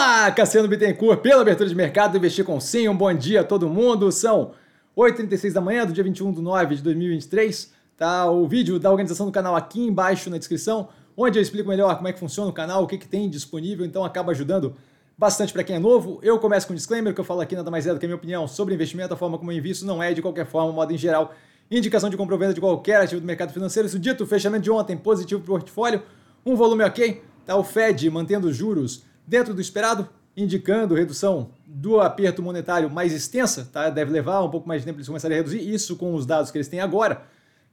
Fala, Cassiano Bittencourt, pela abertura de mercado, investir com sim, um bom dia a todo mundo, são 8h36 da manhã do dia 21 de 9 de 2023, tá o vídeo da organização do canal aqui embaixo na descrição, onde eu explico melhor como é que funciona o canal, o que, que tem disponível, então acaba ajudando bastante para quem é novo. Eu começo com um disclaimer, que eu falo aqui nada mais é do que a minha opinião sobre investimento, a forma como eu invisto não é de qualquer forma, modo em geral, indicação de compra ou venda de qualquer ativo do mercado financeiro. Isso dito, fechamento de ontem positivo para o portfólio, um volume ok, tá o Fed mantendo os juros dentro do esperado, indicando redução do aperto monetário mais extensa, tá? Deve levar um pouco mais de tempo para eles começarem a reduzir isso com os dados que eles têm agora,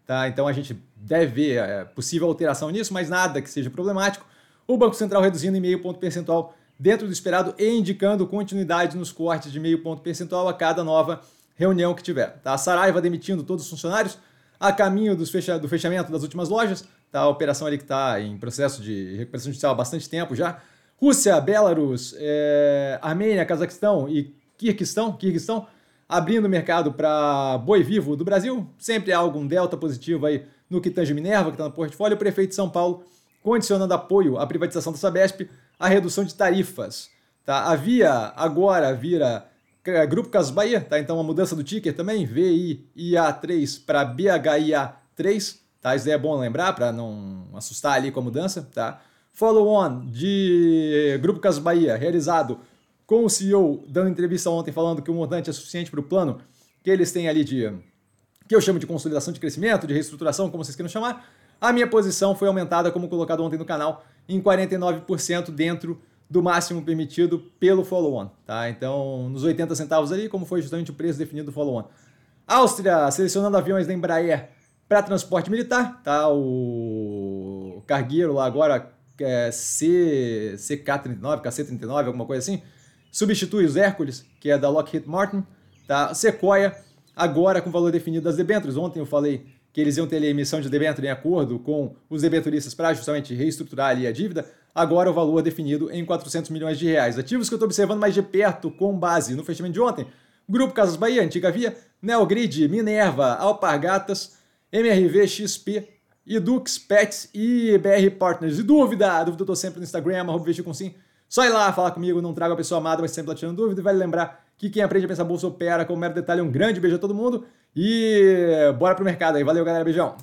tá? Então a gente deve ver é, possível alteração nisso, mas nada que seja problemático. O Banco Central reduzindo em meio ponto percentual dentro do esperado e indicando continuidade nos cortes de meio ponto percentual a cada nova reunião que tiver. Tá? A Saraiva demitindo todos os funcionários a caminho dos fecha do fechamento das últimas lojas, tá? a operação ali que está em processo de recuperação judicial há bastante tempo já. Rússia, Belarus, é, Armênia, Cazaquistão e Kirguistão, Kirguistão abrindo mercado para boi vivo do Brasil. Sempre há algum delta positivo aí no que Minerva, que está no portfólio. O prefeito de São Paulo condicionando apoio à privatização da Sabesp à redução de tarifas. Tá? Havia, agora vira Grupo Casas Bahia, tá? então a mudança do ticker também, VIA3 para BHIA3. Tá? Isso é bom lembrar para não assustar ali com a mudança. Tá? Follow-on de Grupo Casas Bahia, realizado com o CEO dando entrevista ontem falando que o montante é suficiente para o plano que eles têm ali de que eu chamo de consolidação de crescimento, de reestruturação, como vocês queiram chamar. A minha posição foi aumentada, como colocado ontem no canal, em 49% dentro do máximo permitido pelo follow-on, tá? Então, nos 80 centavos ali, como foi justamente o preço definido do follow-on. Áustria selecionando aviões da Embraer para transporte militar, tá? O cargueiro lá agora é, C, CK39, KC39, alguma coisa assim, substitui os Hércules, que é da Lockheed Martin, tá? Sequoia, agora com valor definido das debêntures. Ontem eu falei que eles iam ter a emissão de debênture em acordo com os debenturistas para justamente reestruturar ali a dívida. Agora o valor definido em 400 milhões de reais. Ativos que eu estou observando mais de perto com base no fechamento de ontem. Grupo Casas Bahia, Antiga Via, Neogrid, Minerva, Alpargatas, MRV, XP, Edux, Pets e BR Partners. E dúvida? Dúvida eu tô sempre no Instagram, arroba com sim. Só ir lá falar comigo, não trago a pessoa amada, mas sempre lá tirando dúvida. E vale lembrar que quem aprende a pensar bolsa opera, como mero detalhe, um grande beijo a todo mundo. E bora pro mercado aí. Valeu, galera. Beijão.